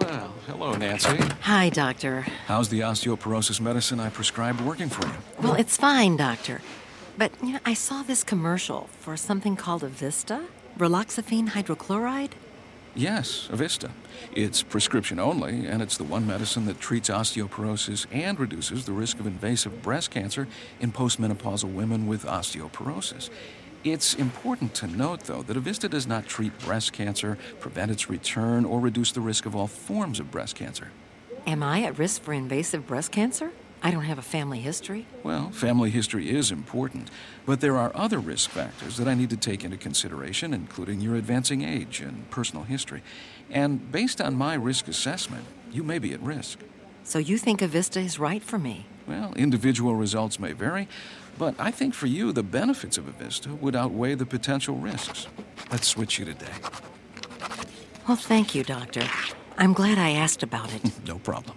Well, hello, Nancy. Hi, doctor. How's the osteoporosis medicine I prescribed working for you? Well, it's fine, doctor. But you know, I saw this commercial for something called Evista, raloxifene hydrochloride. Yes, Evista. It's prescription only, and it's the one medicine that treats osteoporosis and reduces the risk of invasive breast cancer in postmenopausal women with osteoporosis. It's important to note, though, that Evista does not treat breast cancer, prevent its return, or reduce the risk of all forms of breast cancer. Am I at risk for invasive breast cancer? I don't have a family history. Well, family history is important, but there are other risk factors that I need to take into consideration, including your advancing age and personal history. And based on my risk assessment, you may be at risk. So you think Evista is right for me? Well, individual results may vary, but I think for you, the benefits of Evista would outweigh the potential risks. Let's switch you today. Well, thank you, doctor. I'm glad I asked about it. no problem.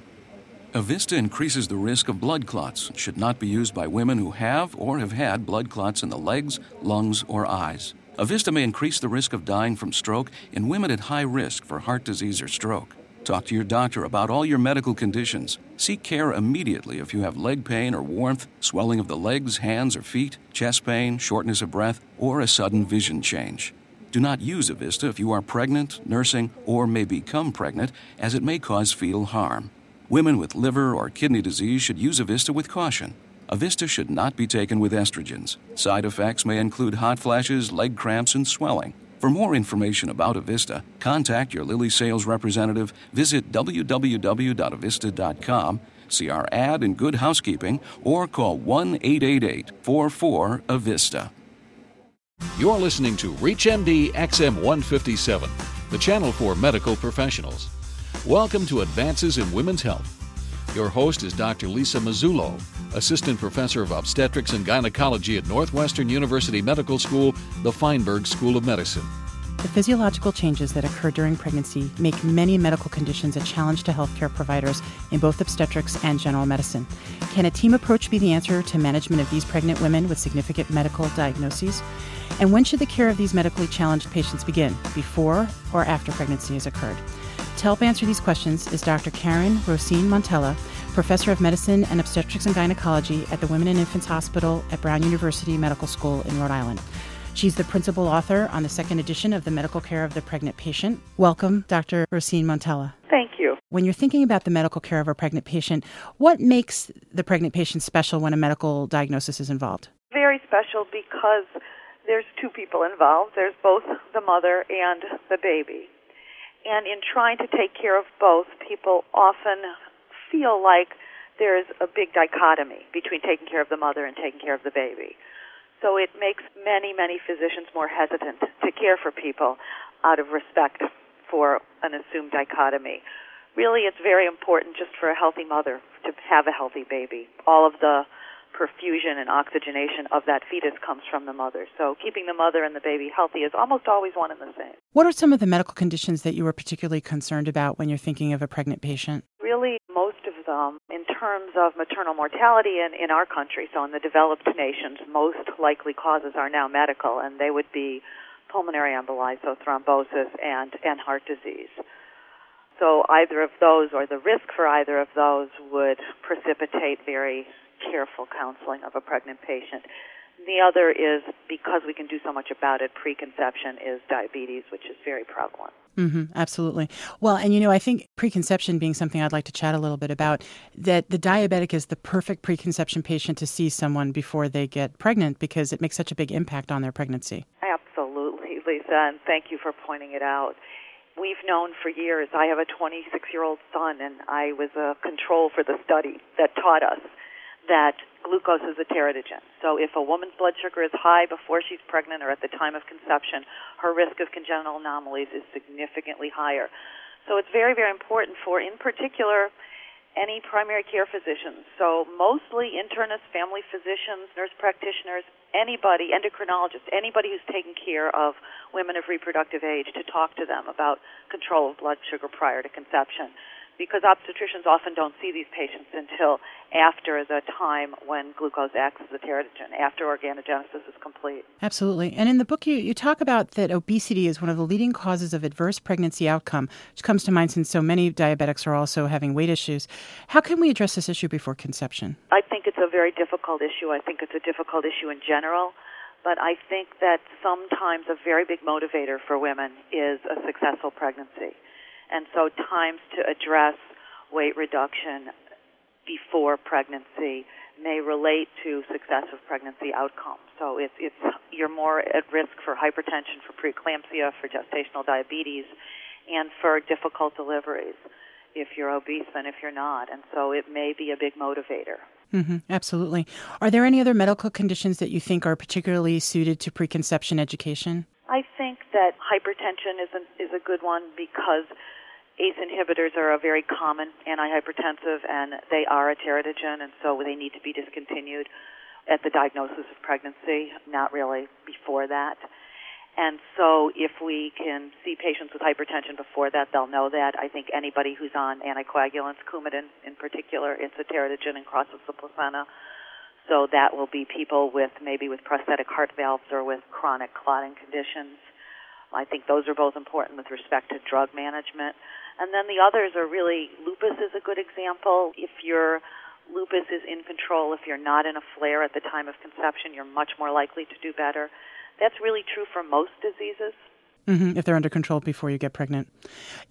Evista increases the risk of blood clots and should not be used by women who have or have had blood clots in the legs, lungs, or eyes. Evista may increase the risk of dying from stroke in women at high risk for heart disease or stroke. Talk to your doctor about all your medical conditions. Seek care immediately if you have leg pain or warmth, swelling of the legs, hands, or feet, chest pain, shortness of breath, or a sudden vision change. Do not use Evista if you are pregnant, nursing, or may become pregnant, as it may cause fetal harm. Women with liver or kidney disease should use Evista with caution. Evista should not be taken with estrogens. Side effects may include hot flashes, leg cramps, and swelling. For more information about Evista, contact your Lilly sales representative, visit www.evista.com, see our ad in Good Housekeeping, or call 1 888 44 Evista. You're listening to ReachMD XM 157, the channel for medical professionals. Welcome to Advances in Women's Health. Your host is Dr. Lisa Mazzullo, Assistant Professor of Obstetrics and Gynecology at Northwestern University Medical School, the Feinberg School of Medicine. The physiological changes that occur during pregnancy make many medical conditions a challenge to healthcare providers in both obstetrics and general medicine. Can a team approach be the answer to management of these pregnant women with significant medical diagnoses? And when should the care of these medically challenged patients begin, before or after pregnancy has occurred? To help answer these questions is Dr. Karen Rosene Montella, Professor of Medicine and Obstetrics and Gynecology at the Women and Infants Hospital at Brown University Medical School in Rhode Island. She's the principal author on the second edition of The Medical Care of the Pregnant Patient. Welcome, Dr. Rosene Montella. Thank you. When you're thinking about the medical care of a pregnant patient, what makes the pregnant patient special when a medical diagnosis is involved? Very special because there's two people involved. There's both the mother and the baby. And in trying to take care of both, people often feel like there's a big dichotomy between taking care of the mother and taking care of the baby. So it makes many, many physicians more hesitant to care for people out of respect for an assumed dichotomy. Really, it's very important just for a healthy mother to have a healthy baby. All of the perfusion and oxygenation of that fetus comes from the mother. So keeping the mother and the baby healthy is almost always one and the same. What are some of the medical conditions that you are particularly concerned about when you're thinking of a pregnant patient? Them, um, in terms of maternal mortality in, in our country, so in the developed nations, most likely causes are now medical, and they would be pulmonary emboli, so thrombosis and, and heart disease. So either of those or the risk for either of those would precipitate very careful counseling of a pregnant patient. The other is because we can do so much about it, preconception is diabetes, which is very prevalent. Mm-hmm, absolutely. Well, and you know, I think preconception being something I'd like to chat a little bit about, that the diabetic is the perfect preconception patient to see someone before they get pregnant because it makes such a big impact on their pregnancy. Absolutely, Lisa, and thank you for pointing it out. We've known for years, I have a 26 year old son, and I was a control for the study that taught us that glucose is a teratogen. So if a woman's blood sugar is high before she's pregnant or at the time of conception, her risk of congenital anomalies is significantly higher. So it's very, very important for, in particular, any primary care physicians. So mostly internists, family physicians, nurse practitioners, anybody, endocrinologists, anybody who's taking care of women of reproductive age to talk to them about control of blood sugar prior to conception because obstetricians often don't see these patients until after the time when glucose acts as a teratogen, after organogenesis is complete. Absolutely. And in the book, you, you talk about that obesity is one of the leading causes of adverse pregnancy outcome, which comes to mind since so many diabetics are also having weight issues. How can we address this issue before conception? I think it's a very difficult issue. I think it's a difficult issue in general. But I think that sometimes a very big motivator for women is a successful pregnancy. And so times to address weight reduction before pregnancy may relate to successive pregnancy outcomes. So it's, it's you're more at risk for hypertension, for preeclampsia, for gestational diabetes, and for difficult deliveries if you're obese than if you're not. And so it may be a big motivator. Mm-hmm, absolutely. Are there any other medical conditions that you think are particularly suited to preconception education? I think that hypertension is a, is a good one because ACE inhibitors are a very common antihypertensive and they are a teratogen and so they need to be discontinued at the diagnosis of pregnancy, not really before that. And so if we can see patients with hypertension before that, they'll know that. I think anybody who's on anticoagulants, Coumadin in particular, it's a teratogen and crosses the placenta. So that will be people with maybe with prosthetic heart valves or with chronic clotting conditions. I think those are both important with respect to drug management. And then the others are really lupus is a good example. If your lupus is in control, if you're not in a flare at the time of conception, you're much more likely to do better. That's really true for most diseases. Mm-hmm, if they're under control before you get pregnant.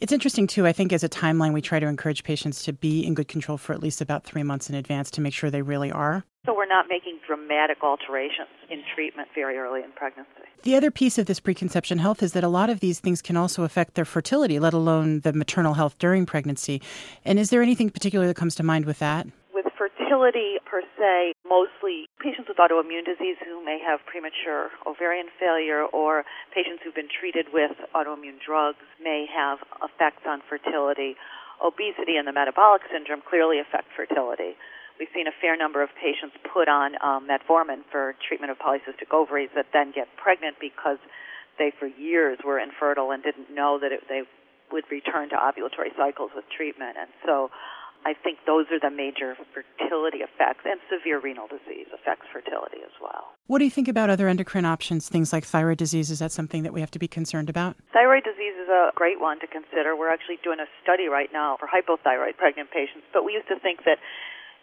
It's interesting, too. I think as a timeline, we try to encourage patients to be in good control for at least about three months in advance to make sure they really are. So we're not making dramatic alterations in treatment very early in pregnancy. The other piece of this preconception health is that a lot of these things can also affect their fertility, let alone the maternal health during pregnancy. And is there anything particular that comes to mind with that? With fertility per se, mostly patients with autoimmune disease who may have premature ovarian failure or patients who've been treated with autoimmune drugs may have effects on fertility. Obesity and the metabolic syndrome clearly affect fertility. We've seen a fair number of patients put on um, metformin for treatment of polycystic ovaries that then get pregnant because they, for years, were infertile and didn't know that it, they would return to ovulatory cycles with treatment. And so I think those are the major fertility effects, and severe renal disease affects fertility as well. What do you think about other endocrine options, things like thyroid disease? Is that something that we have to be concerned about? Thyroid disease is a great one to consider. We're actually doing a study right now for hypothyroid pregnant patients, but we used to think that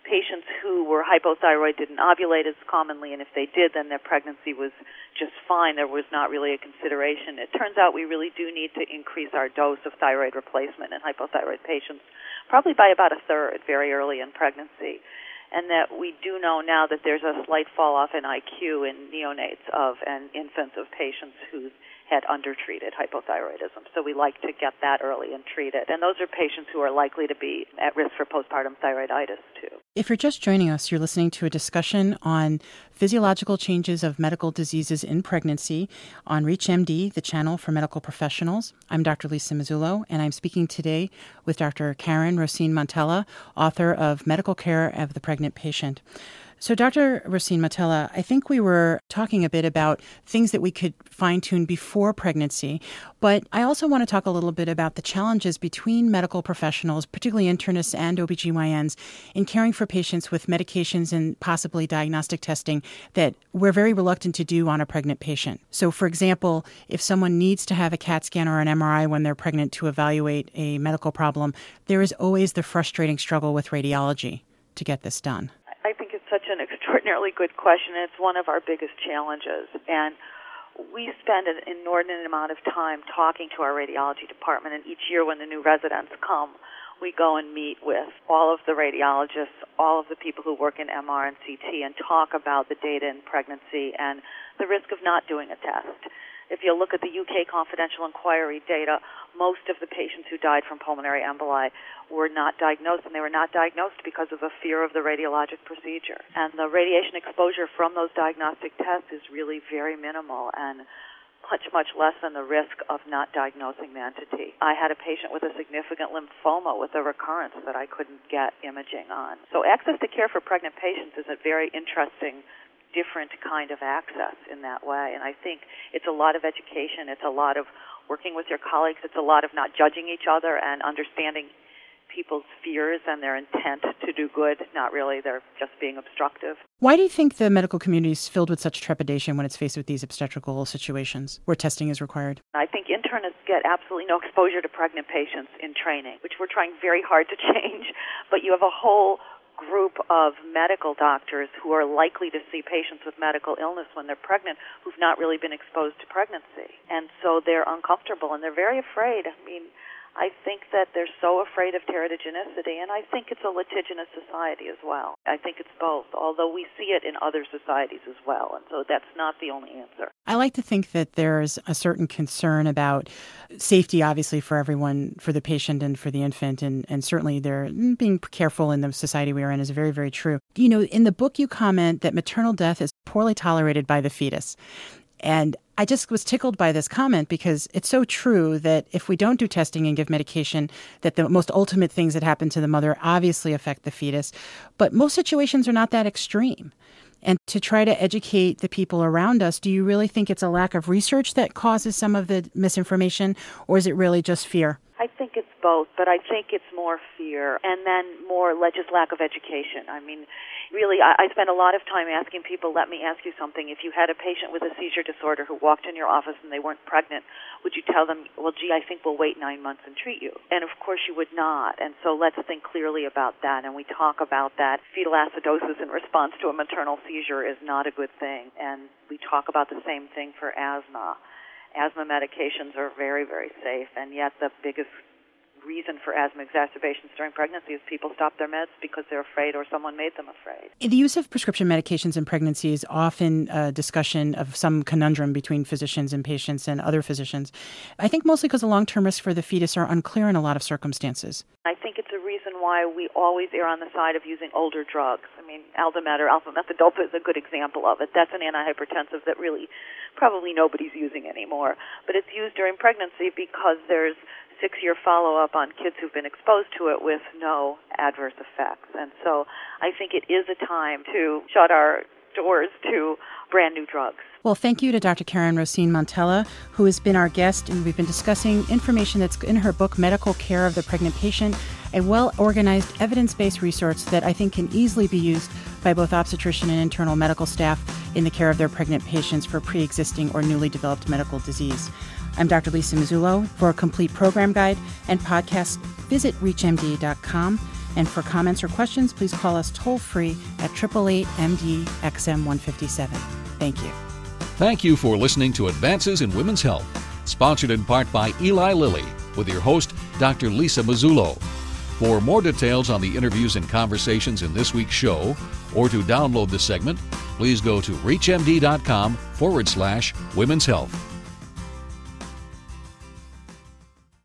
patients who were hypothyroid didn't ovulate as commonly, and if they did, then their pregnancy was just fine. There was not really a consideration. It turns out we really do need to increase our dose of thyroid replacement in hypothyroid patients, probably by about a third very early in pregnancy. And that we do know now that there's a slight fall off in IQ in neonates of and infants of patients who had undertreated hypothyroidism. So we like to get that early and treat it. And those are patients who are likely to be at risk for postpartum thyroiditis too. If you're just joining us, you're listening to a discussion on physiological changes of medical diseases in pregnancy on ReachMD, the channel for medical professionals. I'm Dr. Lisa Mazzullo, and I'm speaking today with Dr. Karen Rosene Montella, author of Medical Care of the Pregnant Patient. So, Dr. Rosene Montella, I think we were talking a bit about things that we could fine tune before pregnancy, but I also want to talk a little bit about the challenges between medical professionals, particularly internists and OBGYNs, in caring for patients with medications and possibly diagnostic testing that we're very reluctant to do on a pregnant patient. So, for example, if someone needs to have a CAT scan or an MRI when they're pregnant to evaluate a medical problem, there is always the frustrating struggle with radiology to get this done such an extraordinarily good question. It's one of our biggest challenges. And we spend an inordinate amount of time talking to our radiology department, and each year when the new residents come, we go and meet with all of the radiologists, all of the people who work in MR and CT, and talk about the data in pregnancy and the risk of not doing a test. If you look at the UK confidential inquiry data, most of the patients who died from pulmonary emboli were not diagnosed, and they were not diagnosed because of a fear of the radiologic procedure. And the radiation exposure from those diagnostic tests is really very minimal and much, much less than the risk of not diagnosing the entity. I had a patient with a significant lymphoma with a recurrence that I couldn't get imaging on. So access to care for pregnant patients is a very interesting different kind of access in that way. And I think it's a lot of education. It's a lot of working with your colleagues. It's a lot of not judging each other and understanding people's fears and their intent to do good. Not really, they're just being obstructive. Why do you think the medical community is filled with such trepidation when it's faced with these obstetrical situations where testing is required? I think internists get absolutely no exposure to pregnant patients in training, which we're trying very hard to change. But you have a whole group of medical doctors who are likely to see patients with medical illness when they're pregnant who've not really been exposed to pregnancy. And so they're uncomfortable and they're very afraid. I mean, I think that they're so afraid of teratogenicity, and I think it's a litigious society as well. I think it's both, although we see it in other societies as well, and so that's not the only answer. I like to think that there's a certain concern about safety, obviously, for everyone, for the patient and for the infant, and, and certainly they're being careful in the society we are in is very, very true. You know, in the book, you comment that maternal death is poorly tolerated by the fetus. And I just was tickled by this comment because it's so true that if we don't do testing and give medication, that the most ultimate things that happen to the mother obviously affect the fetus. But most situations are not that extreme. And to try to educate the people around us, do you really think it's a lack of research that causes some of the misinformation, or is it really just fear? Both, but I think it's more fear and then more just lack of education. I mean, really, I, I spend a lot of time asking people, let me ask you something. If you had a patient with a seizure disorder who walked in your office and they weren't pregnant, would you tell them, well, gee, I think we'll wait nine months and treat you? And of course you would not. And so let's think clearly about that. And we talk about that. Fetal acidosis in response to a maternal seizure is not a good thing. And we talk about the same thing for asthma asthma medications are very, very safe, and yet the biggest reason for asthma exacerbations during pregnancy is people stop their meds because they're afraid or someone made them afraid. The use of prescription medications in pregnancy is often a discussion of some conundrum between physicians and patients and other physicians. I think mostly because the long term risks for the fetus are unclear in a lot of circumstances. I think it's a reason why we always err on the side of using older drugs. I mean, Aldomet or alpha methyldopa is a good example of it. That's an antihypertensive that really probably nobody's using anymore. But it's used during pregnancy because there's six year follow up on kids who've been exposed to it with no adverse effects. And so I think it is a time to shut our doors to brand new drugs. Well, thank you to Dr. Karen Rosene Montella, who has been our guest, and we've been discussing information that's in her book, Medical Care of the Pregnant Patient, a well organized, evidence based resource that I think can easily be used by both obstetrician and internal medical staff in the care of their pregnant patients for pre existing or newly developed medical disease. I'm Dr. Lisa Mazzullo. For a complete program guide and podcast, visit ReachMD.com. And for comments or questions, please call us toll free at 888 MD XM 157. Thank you. Thank you for listening to Advances in Women's Health, sponsored in part by Eli Lilly, with your host, Dr. Lisa Mazzullo. For more details on the interviews and conversations in this week's show, or to download the segment, please go to reachmd.com forward slash women's health.